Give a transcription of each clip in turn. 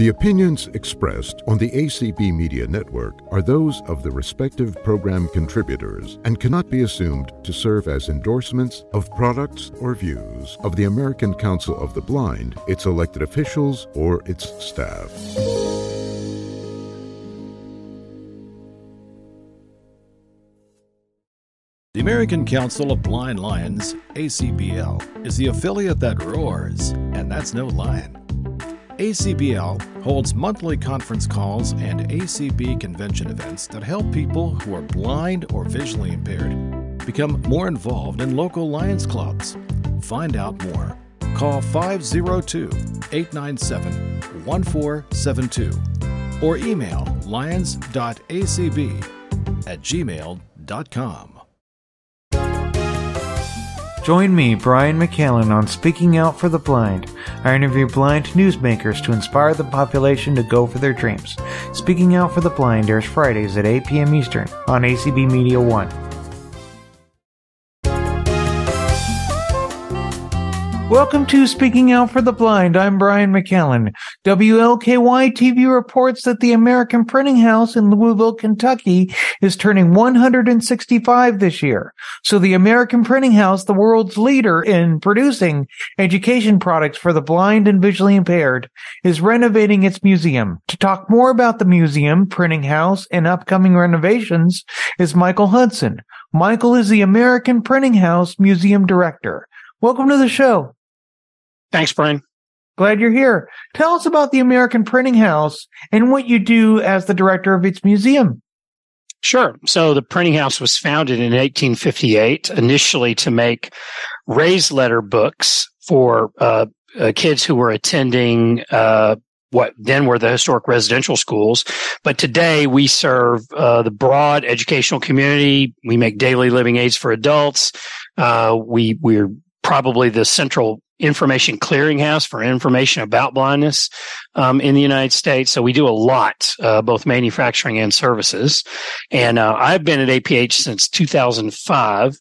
The opinions expressed on the ACB Media Network are those of the respective program contributors and cannot be assumed to serve as endorsements of products or views of the American Council of the Blind, its elected officials, or its staff. The American Council of Blind Lions, ACBL, is the affiliate that roars, and that's no lion. ACBL holds monthly conference calls and ACB convention events that help people who are blind or visually impaired become more involved in local Lions clubs. Find out more. Call 502 897 1472 or email lions.acb at gmail.com. Join me, Brian McKellen, on Speaking Out for the Blind. I interview blind newsmakers to inspire the population to go for their dreams. Speaking Out for the Blind airs Fridays at 8 p.m. Eastern on ACB Media 1. Welcome to Speaking Out for the Blind. I'm Brian McKellen. WLKY TV reports that the American Printing House in Louisville, Kentucky is turning 165 this year. So the American Printing House, the world's leader in producing education products for the blind and visually impaired, is renovating its museum. To talk more about the museum, printing house, and upcoming renovations is Michael Hudson. Michael is the American Printing House Museum Director. Welcome to the show. Thanks, Brian. Glad you're here. Tell us about the American Printing House and what you do as the director of its museum. Sure. So the printing house was founded in 1858, initially to make raised letter books for uh, uh, kids who were attending uh, what then were the historic residential schools. But today we serve uh, the broad educational community. We make daily living aids for adults. Uh, we we're probably the central information clearinghouse for information about blindness um, in the United States. So we do a lot, uh, both manufacturing and services. And uh, I've been at APH since 2005.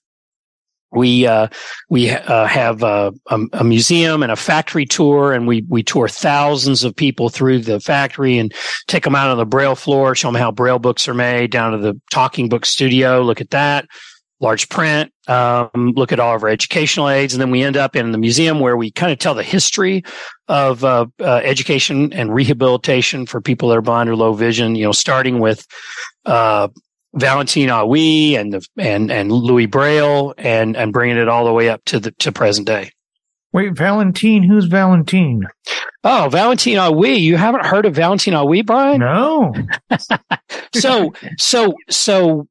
We uh, we uh, have a, a, a, museum and a factory tour, and we we tour thousands of people through the factory and take them out on the Braille floor, show them how Braille books are made, down to the talking book studio. Look at that large print, um, look at all of our educational aids, and then we end up in the museum where we kind of tell the history of uh, uh, education and rehabilitation for people that are blind or low vision. You know, starting with uh, Valentine Haüy and the, and and Louis Braille, and and bringing it all the way up to the to present day. Wait, Valentine? Who's Valentine? Oh, Valentine Haüy. You haven't heard of Valentine Haüy, Brian? No. so, so, so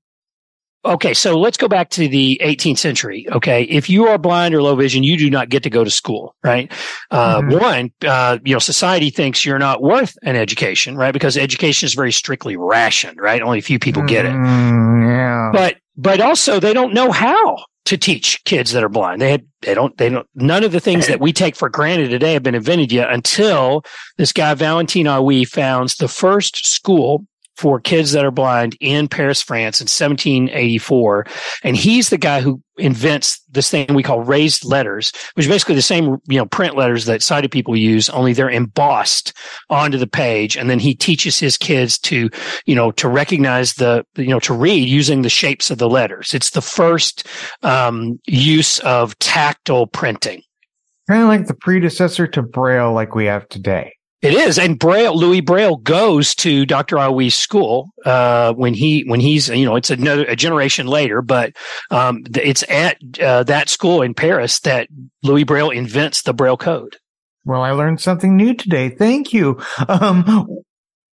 Okay, so let's go back to the 18th century. Okay, if you are blind or low vision, you do not get to go to school, right? Uh, mm-hmm. One, uh, you know, society thinks you're not worth an education, right? Because education is very strictly rationed, right? Only a few people get it. Mm, yeah. But but also they don't know how to teach kids that are blind. They had, they don't, they don't, none of the things that we take for granted today have been invented yet until this guy, Valentine Haüy, founds the first school for kids that are blind in Paris, France in 1784. And he's the guy who invents this thing we call raised letters, which is basically the same, you know, print letters that sighted people use, only they're embossed onto the page. And then he teaches his kids to, you know, to recognize the, you know, to read using the shapes of the letters. It's the first um, use of tactile printing. Kind of like the predecessor to Braille, like we have today. It is, and Braille, Louis Braille goes to Dr. Haüy's school uh, when he when he's you know it's another a generation later, but um, it's at uh, that school in Paris that Louis Braille invents the Braille code. Well, I learned something new today. Thank you. Um,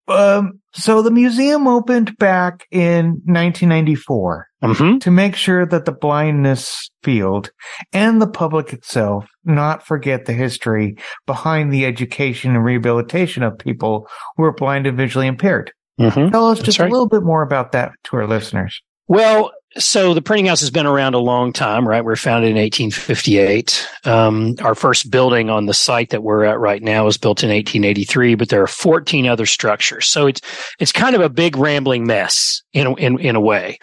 um, so the museum opened back in 1994 mm-hmm. to make sure that the blindness field and the public itself not forget the history behind the education and rehabilitation of people who are blind and visually impaired. Mm-hmm. Tell us That's just right. a little bit more about that to our listeners. Well, so the printing house has been around a long time, right? We are founded in 1858. Um, our first building on the site that we're at right now was built in 1883, but there are 14 other structures. So it's it's kind of a big rambling mess in a, in in a way.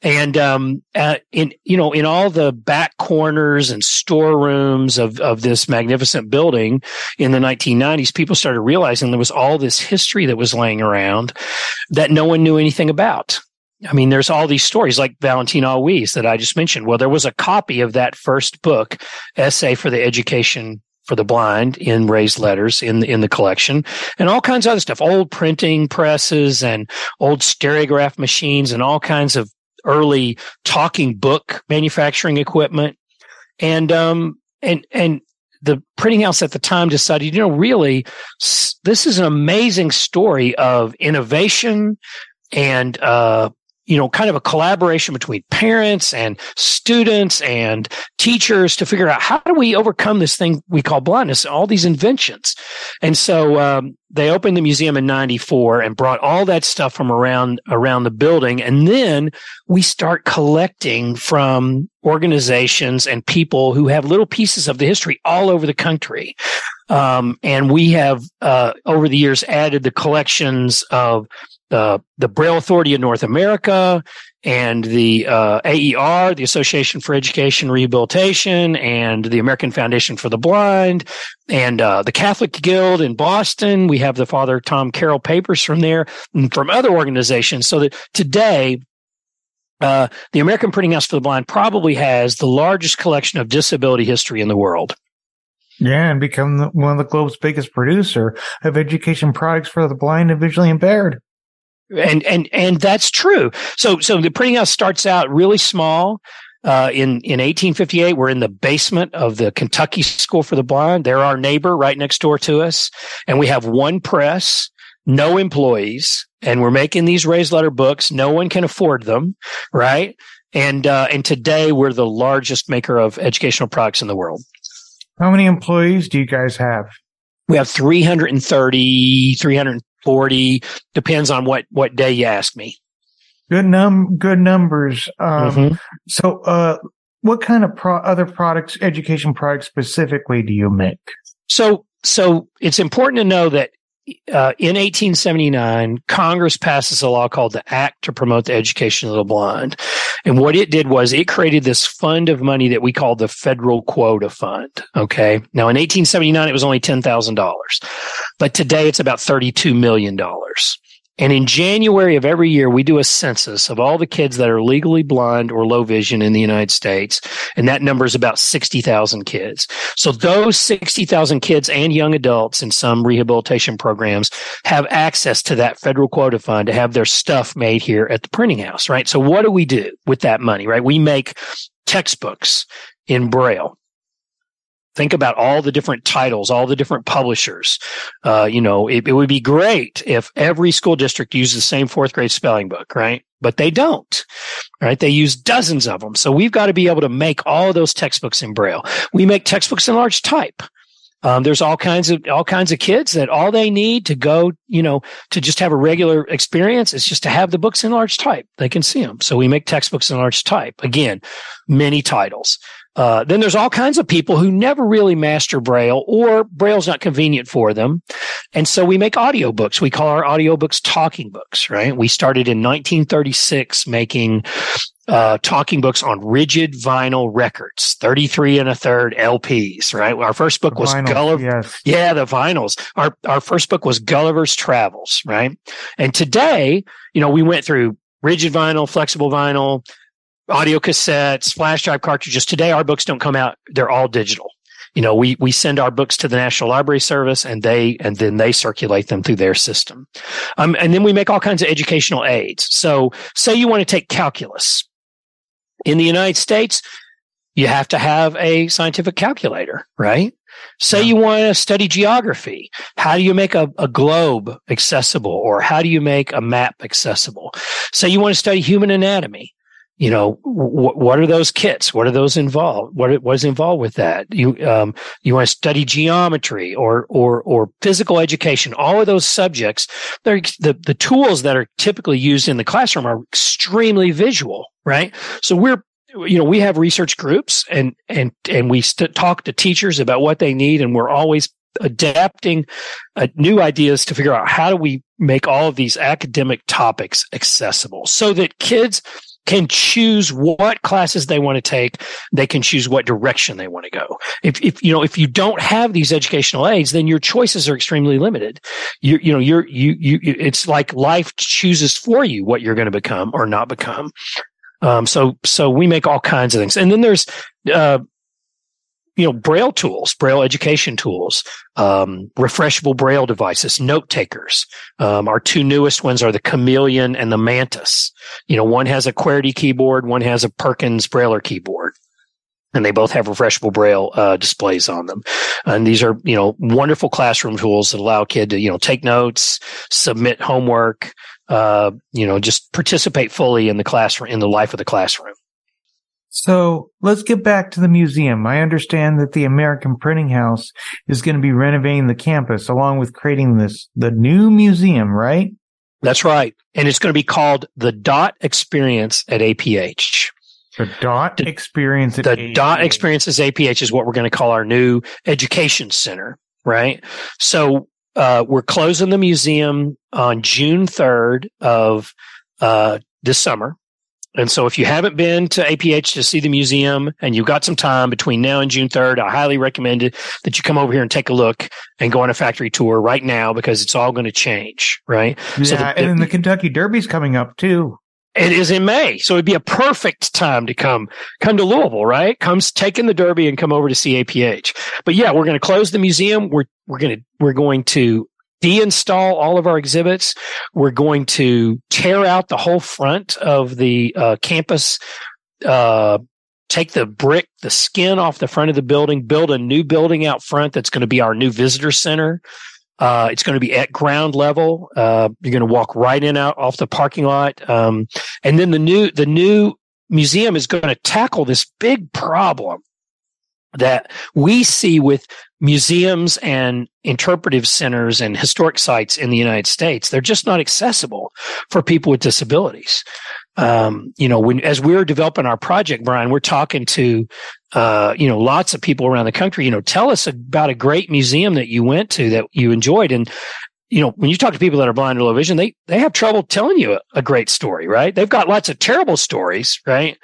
And um, uh, in you know in all the back corners and storerooms of of this magnificent building in the 1990s, people started realizing there was all this history that was laying around that no one knew anything about. I mean, there's all these stories like Valentine Haüy's that I just mentioned. Well, there was a copy of that first book, Essay for the Education for the Blind, in raised letters in the, in the collection, and all kinds of other stuff, old printing presses and old stereograph machines and all kinds of early talking book manufacturing equipment. And, um, and, and the printing house at the time decided, you know, really, this is an amazing story of innovation and uh, you know, kind of a collaboration between parents and students and teachers to figure out how do we overcome this thing we call blindness, all these inventions. And so um, they opened the museum in 94 and brought all that stuff from around around the building. And then we start collecting from organizations and people who have little pieces of the history all over the country. Um, and we have uh, over the years added the collections of the the Braille Authority of North America and the uh, AER, the Association for Education Rehabilitation, and the American Foundation for the Blind, and uh, the Catholic Guild in Boston. We have the Father Tom Carroll papers from there and from other organizations. So that today, uh, the American Printing House for the Blind probably has the largest collection of disability history in the world. Yeah, and become one of the globe's biggest producer of education products for the blind and visually impaired and and and that's true. So so the printing house starts out really small. Uh, in in 1858, we're in the basement of the Kentucky School for the Blind. They're our neighbor right next door to us, and we have one press, no employees, and we're making these raised letter books. No one can afford them, right? And uh, and today we're the largest maker of educational products in the world. How many employees do you guys have? We have 330, 300, 40 depends on what what day you ask me good num good numbers um, mm-hmm. so uh what kind of pro- other products education products specifically do you make so so it's important to know that uh, in 1879, Congress passes a law called the Act to Promote the Education of the Blind. And what it did was it created this fund of money that we call the Federal Quota Fund. Okay. Now in 1879, it was only $10,000, but today it's about $32 million. And in January of every year, we do a census of all the kids that are legally blind or low vision in the United States. And that number is about 60,000 kids. So those 60,000 kids and young adults in some rehabilitation programs have access to that federal quota fund to have their stuff made here at the printing house, right? So what do we do with that money, right? We make textbooks in Braille think about all the different titles, all the different publishers. Uh, you know, it, it, would be great if every school district used the same fourth grade spelling book, right? But they don't, right? They use dozens of them. So we've got to be able to make all those textbooks in Braille. We make textbooks in large type. Um, there's all kinds of all kinds of kids that all they need to go, you know, to just have a regular experience is just to have the books in large type. They can see them. So we make textbooks in large type. Again, many titles. Uh, then there's all kinds of people who never really master Braille or Braille's not convenient for them. And so we make audiobooks. We call our audiobooks talking books, right? We started in 1936 making uh, talking books on rigid vinyl records, 33 and a third LPs, right? Our first book the was Gulliver. Yes. Yeah, the vinyls. Our, our first book was Gulliver's Travels, right? And today, you know, we went through rigid vinyl, flexible vinyl, audio cassettes, flash drive cartridges. Today, our books don't come out. They're all digital. You know, we, we send our books to the National Library Service and they, and then they circulate them through their system. Um, and then we make all kinds of educational aids. So say you want to take calculus in the United States, you have to have a scientific calculator, right? Say you want to study geography. How do you make a, a globe accessible or how do you make a map accessible? Say you want to study human anatomy you know wh- what are those kits? What are those involved? What is involved with that? You um, you want to study geometry or or or physical education. All of those subjects the the tools that are typically used in the classroom are extremely visual right? So we're you know we have research groups and and and we st- talk to teachers about what they need and we're always adapting uh, new ideas to figure out how do we make all of these academic topics accessible so that kids can choose what classes they want to take. They can choose what direction they want to go. If, if, you know, if you don't have these educational aids, then your choices are extremely limited. You, you know, you're, you, you, it's like life chooses for you what you're going to become or not become. Um, so, so we make all kinds of things. And then there's, uh, you know, braille tools, braille education tools, um, refreshable braille devices, note takers. Um, our two newest ones are the Chameleon and the Mantis. You know, one has a QWERTY keyboard, one has a Perkins Brailler keyboard. And they both have refreshable braille uh, displays on them, and these are you know wonderful classroom tools that allow a kid to you know take notes, submit homework, uh, you know, just participate fully in the classroom in the life of the classroom. So let's get back to the museum. I understand that the American Printing House is going to be renovating the campus along with creating this, the new museum, right? That's right. And it's going to be called the Dot Experience at APH. The Dot The- Experience at The APH. Dot Experiences APH is what we're going to call our new education center, right? So uh, we're closing the museum on June 3rd of uh, this summer. And so if you haven't been to APH to see the museum and you've got some time between now and June 3rd, I highly recommend it that you come over here and take a look and go on a factory tour right now because it's all going to change, right? Yeah, So the- and then the Kentucky Derby's coming up too. It is in May, so it'd be a perfect time to come come to Louisville, right? Comes take in the Derby and come over to see APH. But yeah, we're going to close the museum. We're we're going to we're going to deinstall all of our exhibits. We're going to tear out the whole front of the uh, campus. Uh, take the brick, the skin off the front of the building, build a new building out front that's going to be our new visitor center. Uh, it's going to be at ground level. Uh, you're going to walk right in out off the parking lot. Um, and then the new, the new museum is going to tackle this big problem that we see with museums and interpretive centers and historic sites in the United States. They're just not accessible for people with disabilities. Um, you know, when, as we're developing our project, Brian, we're talking to, uh, you know, lots of people around the country, you know, tell us about a great museum that you went to that you enjoyed. And, you know, when you talk to people that are blind or low vision, they, they have trouble telling you a, a great story, right? They've got lots of terrible stories, right?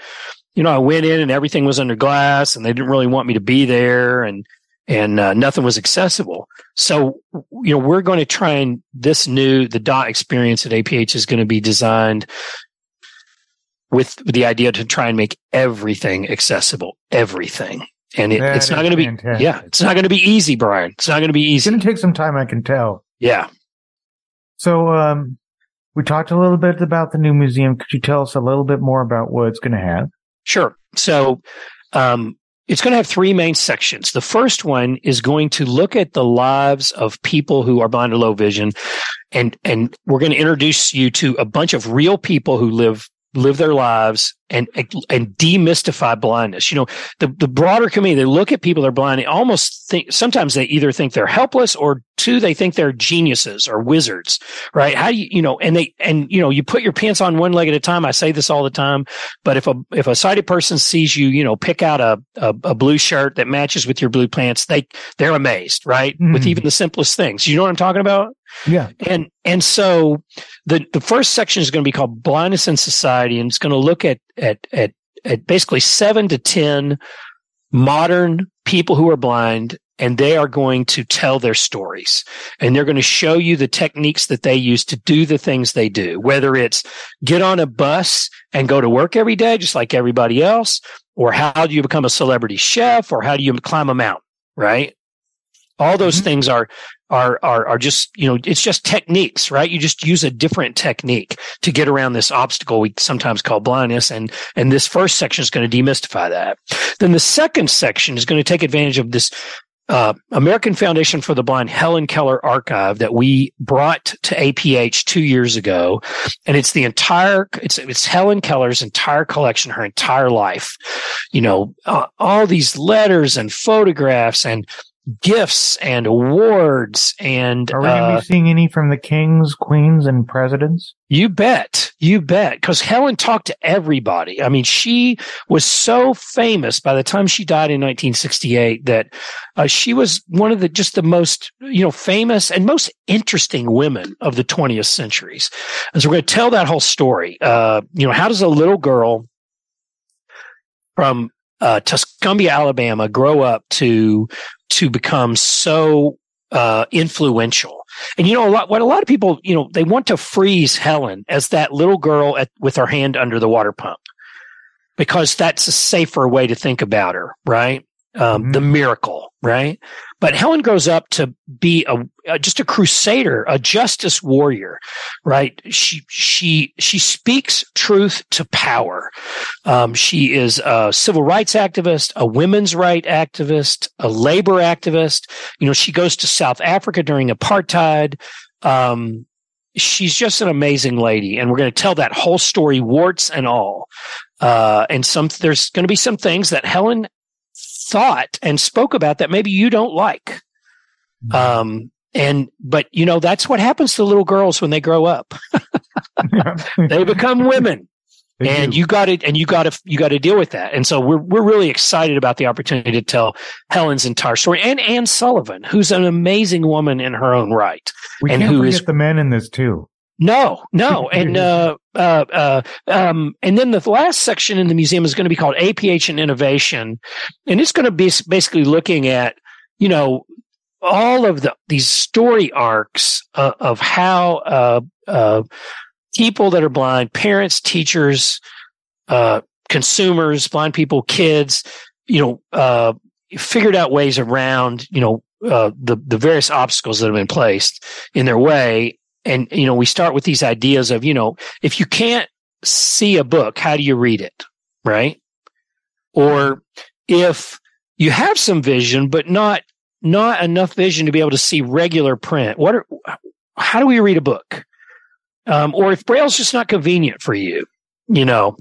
You know, I went in and everything was under glass and they didn't really want me to be there and, and uh, nothing was accessible. So, you know, we're going to try and this new, the dot experience at APH is going to be designed with the idea to try and make everything accessible, everything. And it, it's not going to be, fantastic. yeah, it's not going to be easy, Brian. It's not going to be easy. It's going to take some time, I can tell. Yeah. So, um, we talked a little bit about the new museum. Could you tell us a little bit more about what it's going to have? Sure. So, um, it's going to have three main sections. The first one is going to look at the lives of people who are blind or low vision, and and we're going to introduce you to a bunch of real people who live live their lives and and demystify blindness. You know, the the broader community they look at people that are blind. They almost think sometimes they either think they're helpless or two they think they're geniuses or wizards. Right? How do you you know? And they and you know you put your pants on one leg at a time. I say this all the time. But if a if a sighted person sees you, you know, pick out a a, a blue shirt that matches with your blue pants, they they're amazed, right? With Mhm. even the simplest things. You know what I'm talking about? Yeah. And and so the the first section is going to be called blindness in society, and it's going to look at at at at basically seven to ten modern people who are blind and they are going to tell their stories and they're going to show you the techniques that they use to do the things they do whether it's get on a bus and go to work every day just like everybody else or how do you become a celebrity chef or how do you climb a mountain right all those Mhm. things are are are are just you know it's just techniques right you just use a different technique to get around this obstacle we sometimes call blindness and and this first section is going to demystify that then the second section is going to take advantage of this uh, American Foundation for the Blind Helen Keller archive that we brought to APH two years ago, and it's the entire it's it's Helen Keller's entire collection, her entire life. You know, uh, all these letters and photographs and gifts and awards and are we to uh, be seeing any from the kings, queens, and presidents? You bet. You bet. Because Helen talked to everybody. I mean, she was so famous by the time she died in 1968 that uh, she was one of the just the most, you know, famous and most interesting women of the 20th centuries. And so we're going to tell that whole story. Uh, you know, how does a little girl from uh, Tuscumbia, Alabama, grow up to to become so uh, influential. And you know, a lot, what a lot of people, you know, they want to freeze Helen as that little girl at, with her hand under the water pump because that's a safer way to think about her, right? Um, mm-hmm. The miracle, right? But Helen grows up to be a, a, just a crusader, a justice warrior, right? She she she speaks truth to power. Um, she is a civil rights activist, a women's right activist, a labor activist. You know, she goes to South Africa during apartheid. Um, she's just an amazing lady, and we're going to tell that whole story, warts and all. Uh, and some there's going to be some things that Helen thought and spoke about that maybe you don't like. Mm-hmm. Um, and, but you know, that's what happens to little girls when they grow up. they become women. They and do. you got it, and you got to you got to deal with that. And so we're we're really excited about the opportunity to tell Helen's entire story, and Anne Sullivan, who's an amazing woman in her own right, we and can't who forget is, the men in this too. No, no, and uh, uh, uh, um, and then the last section in the museum is going to be called APH and Innovation, and it's going to be basically looking at you know all of the these story arcs uh, of how uh, uh, people that are blind, parents, teachers, consumers, blind people, kids, you know, figured out ways around you know the the various obstacles that have been placed in their way and you know we start with these ideas of you know if you can't see a book how do you read it? Right? Or if you have some vision but not not enough vision to be able to see regular print what are how do we read a book? Um, or if braille's just not convenient for you you know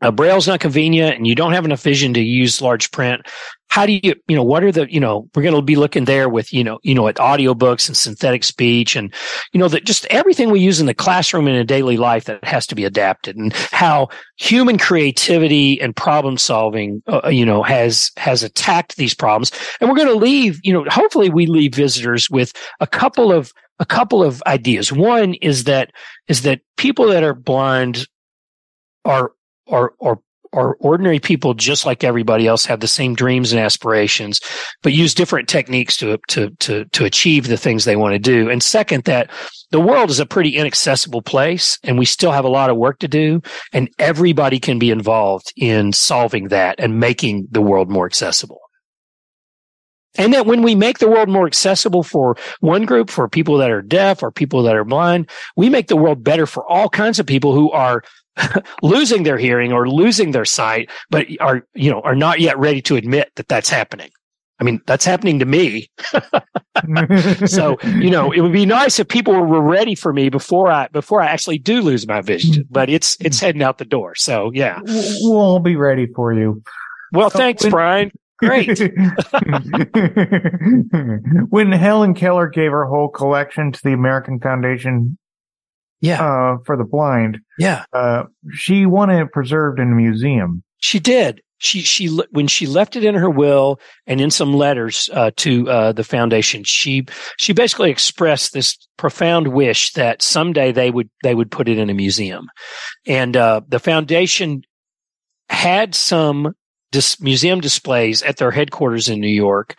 uh, braille's not convenient and you don't have enough vision to use large print. How do you you know what are the you know we're going to be looking there with you know you know at audiobooks and synthetic speech and you know that just everything we use in the classroom and in daily life that has to be adapted and how human creativity and problem solving uh, you know has has attacked these problems. And we're going to leave you know hopefully we leave visitors with a couple of a couple of ideas. One is that is that people that are blind are are are are ordinary people just like everybody else have the same dreams and aspirations but use different techniques to to to to achieve the things they want to do. And second that the world is a pretty inaccessible place and we still have a lot of work to do and everybody can be involved in solving that and making the world more accessible. And that when we make the world more accessible for one group, for people that are deaf or people that are blind, we make the world better for all kinds of people who are losing their hearing or losing their sight, but are, you know, are not yet ready to admit that that's happening. I mean, that's happening to me. so, you know, it would be nice if people were ready for me before I before I actually do lose my vision. Mm-hmm. But it's it's heading out the door. So, yeah, we'll be ready for you. Well, thanks, Brian. Great. when Helen Keller gave her whole collection to the American Foundation yeah. Uh, for the blind. Yeah. Uh, she wanted it preserved in a museum. She did. She, she, when she left it in her will and in some letters, uh, to, uh, the foundation, she, she basically expressed this profound wish that someday they would, they would put it in a museum. And, uh, the foundation had some dis- museum displays at their headquarters in New York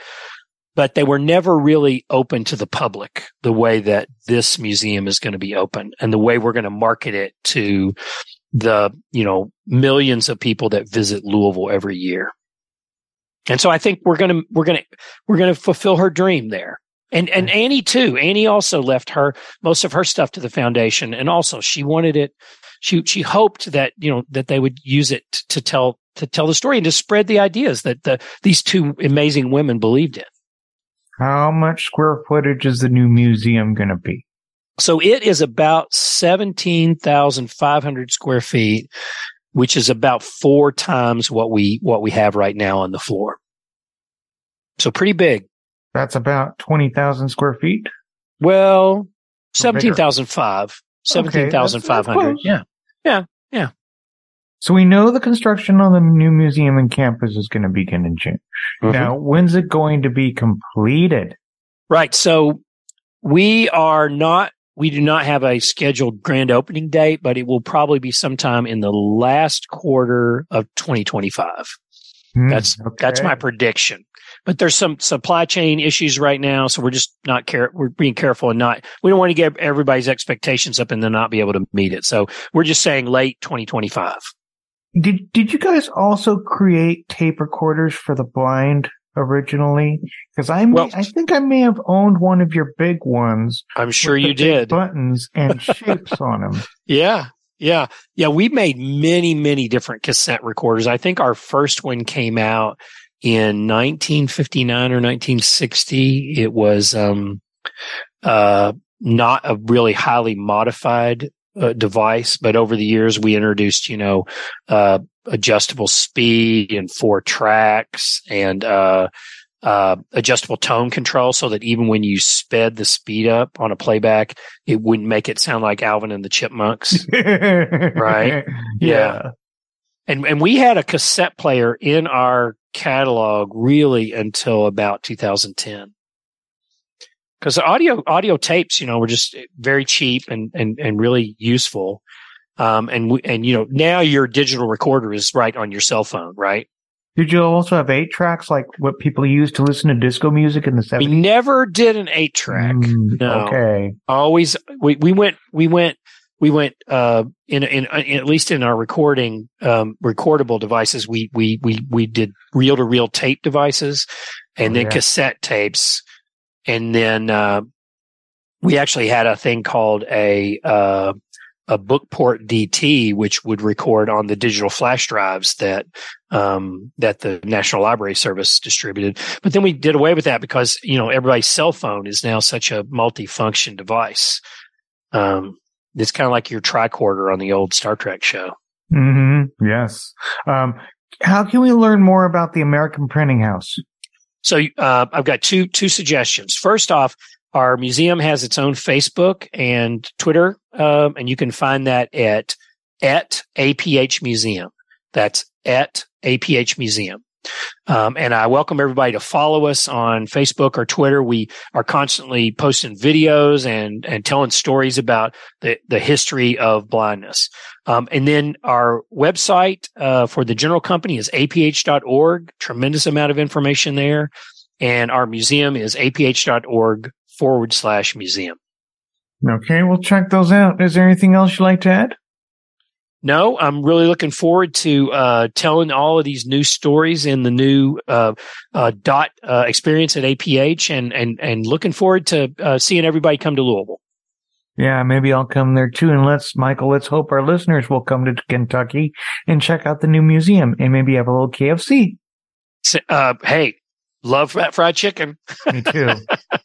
but they were never really open to the public the way that this museum is going to be open and the way we're going to market it to the, you know, millions of people that visit Louisville every year. And so I think we're going to, we're going to, we're going to fulfill her dream there. And, and Annie too. Annie also left her, most of her stuff to the foundation. And also she wanted it, she, she hoped that, you know, that they would use it to tell, to tell the story and to spread the ideas that the, these two amazing women believed in. How much square footage is the new museum going to be? So it is about 17,500 square feet, which is about four times what we, what we have right now on the floor. So pretty big. That's about 20,000 square feet. Well, 17,005. 17,500. close. yeah. Yeah. Yeah. So we know the construction on the new museum and campus is going to begin in June. Mhm. Now, when's it going to be completed? Right. So we are not, we do not have a scheduled grand opening date, but it will probably be sometime in the last quarter of 2025. Hmm, That's that's my prediction. But there's some supply chain issues right now, so we're just not care. We're being careful and not. We don't want to get everybody's expectations up and then not be able to meet it. So we're just saying late 2025. Did Did you guys also create tape recorders for the blind originally? Because I may, Well- I think I may have owned one of your big ones. I'm sure you did. buttons and shapes on them. Yeah. Yeah. Yeah. We made many, many different cassette recorders. I think our first one came out in 1959 or 1960. It was, um, uh, not a really highly modified uh, device, but over the years we introduced, you know, uh, adjustable speed and four tracks and, uh, uh, adjustable tone control so that even when you sped the speed up on a playback, it wouldn't make it sound like Alvin and the Chipmunks. right. Yeah. and and we had a cassette player in our catalog really until about 2010. Because audio audio tapes, you know, were just very cheap and and and really useful. Um, and we, and you know now your digital recorder is right on your cell phone, right? Did you also have eight tracks like what people used to listen to disco music in the 70s? We never did an eight track. Mm, No. Okay. always we, we went we went we went uh in, in in at least in our recording um recordable devices we we we we did reel to reel tape devices and Oh, then yeah. cassette tapes and then uh we actually had a thing called a uh a bookport DT which would record on the digital flash drives that um that the National Library Service distributed but then we did away with that because you know everybody's cell phone is now such a multi-function device um it's kind of like your tricorder on the old Star Trek show. hmm Yes. Um, how can we learn more about the American Printing House? So uh, I've got two two suggestions. First off, our museum has its own Facebook and Twitter, um, and you can find that at at APH Museum. That's at APH Museum. Um, and I welcome everybody to follow us on Facebook or Twitter. We are constantly posting videos and and telling stories about the the history of blindness. Um, and then our website uh, for the general company is aph.org. Tremendous amount of information there. And our museum is aph.org forward slash museum. Okay, we'll check those out. Is there anything else you'd like to add? No, I'm really looking forward to uh, telling all of these new stories in the new uh, uh, dot uh, experience at APH, and and and looking forward to uh, seeing everybody come to Louisville. Yeah, maybe I'll come there too. And let's, Michael, let's hope our listeners will come to Kentucky and check out the new museum and maybe have a little KFC. Uh, hey, love that fried chicken. Me too.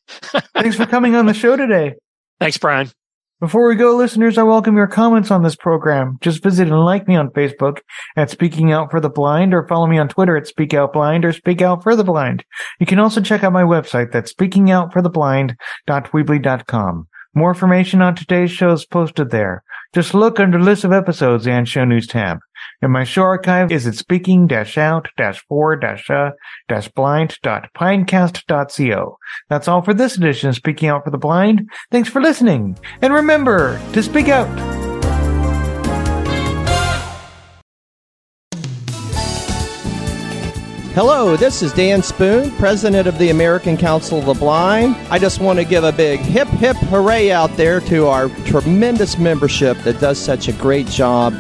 Thanks for coming on the show today. Thanks, Brian. Before we go, listeners, I welcome your comments on this program. Just visit and like me on Facebook at Speaking Out for the Blind or follow me on Twitter at Speak Out Blind or Speak Out for the Blind. You can also check out my website that's speakingoutfortheblind.weebly.com. More information on today's show is posted there. Just look under list of episodes and show news tab. And my show archive is at speaking-out-for-blind.pinecast.co. That's all for this edition of Speaking Out for the Blind. Thanks for listening. And remember to speak out. Hello, this is Dan Spoone, President of the American Council of the Blind. I just want to give a big hip hip hooray out there to our tremendous membership that does such a great job.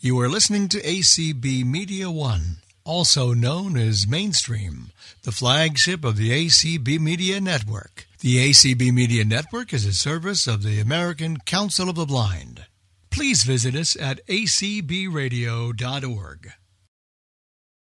You are listening to ACB Media One, also known as Mainstream, the flagship of the ACB Media Network. The ACB Media Network is a service of the American Council of the Blind. Please visit us at acbradio.org.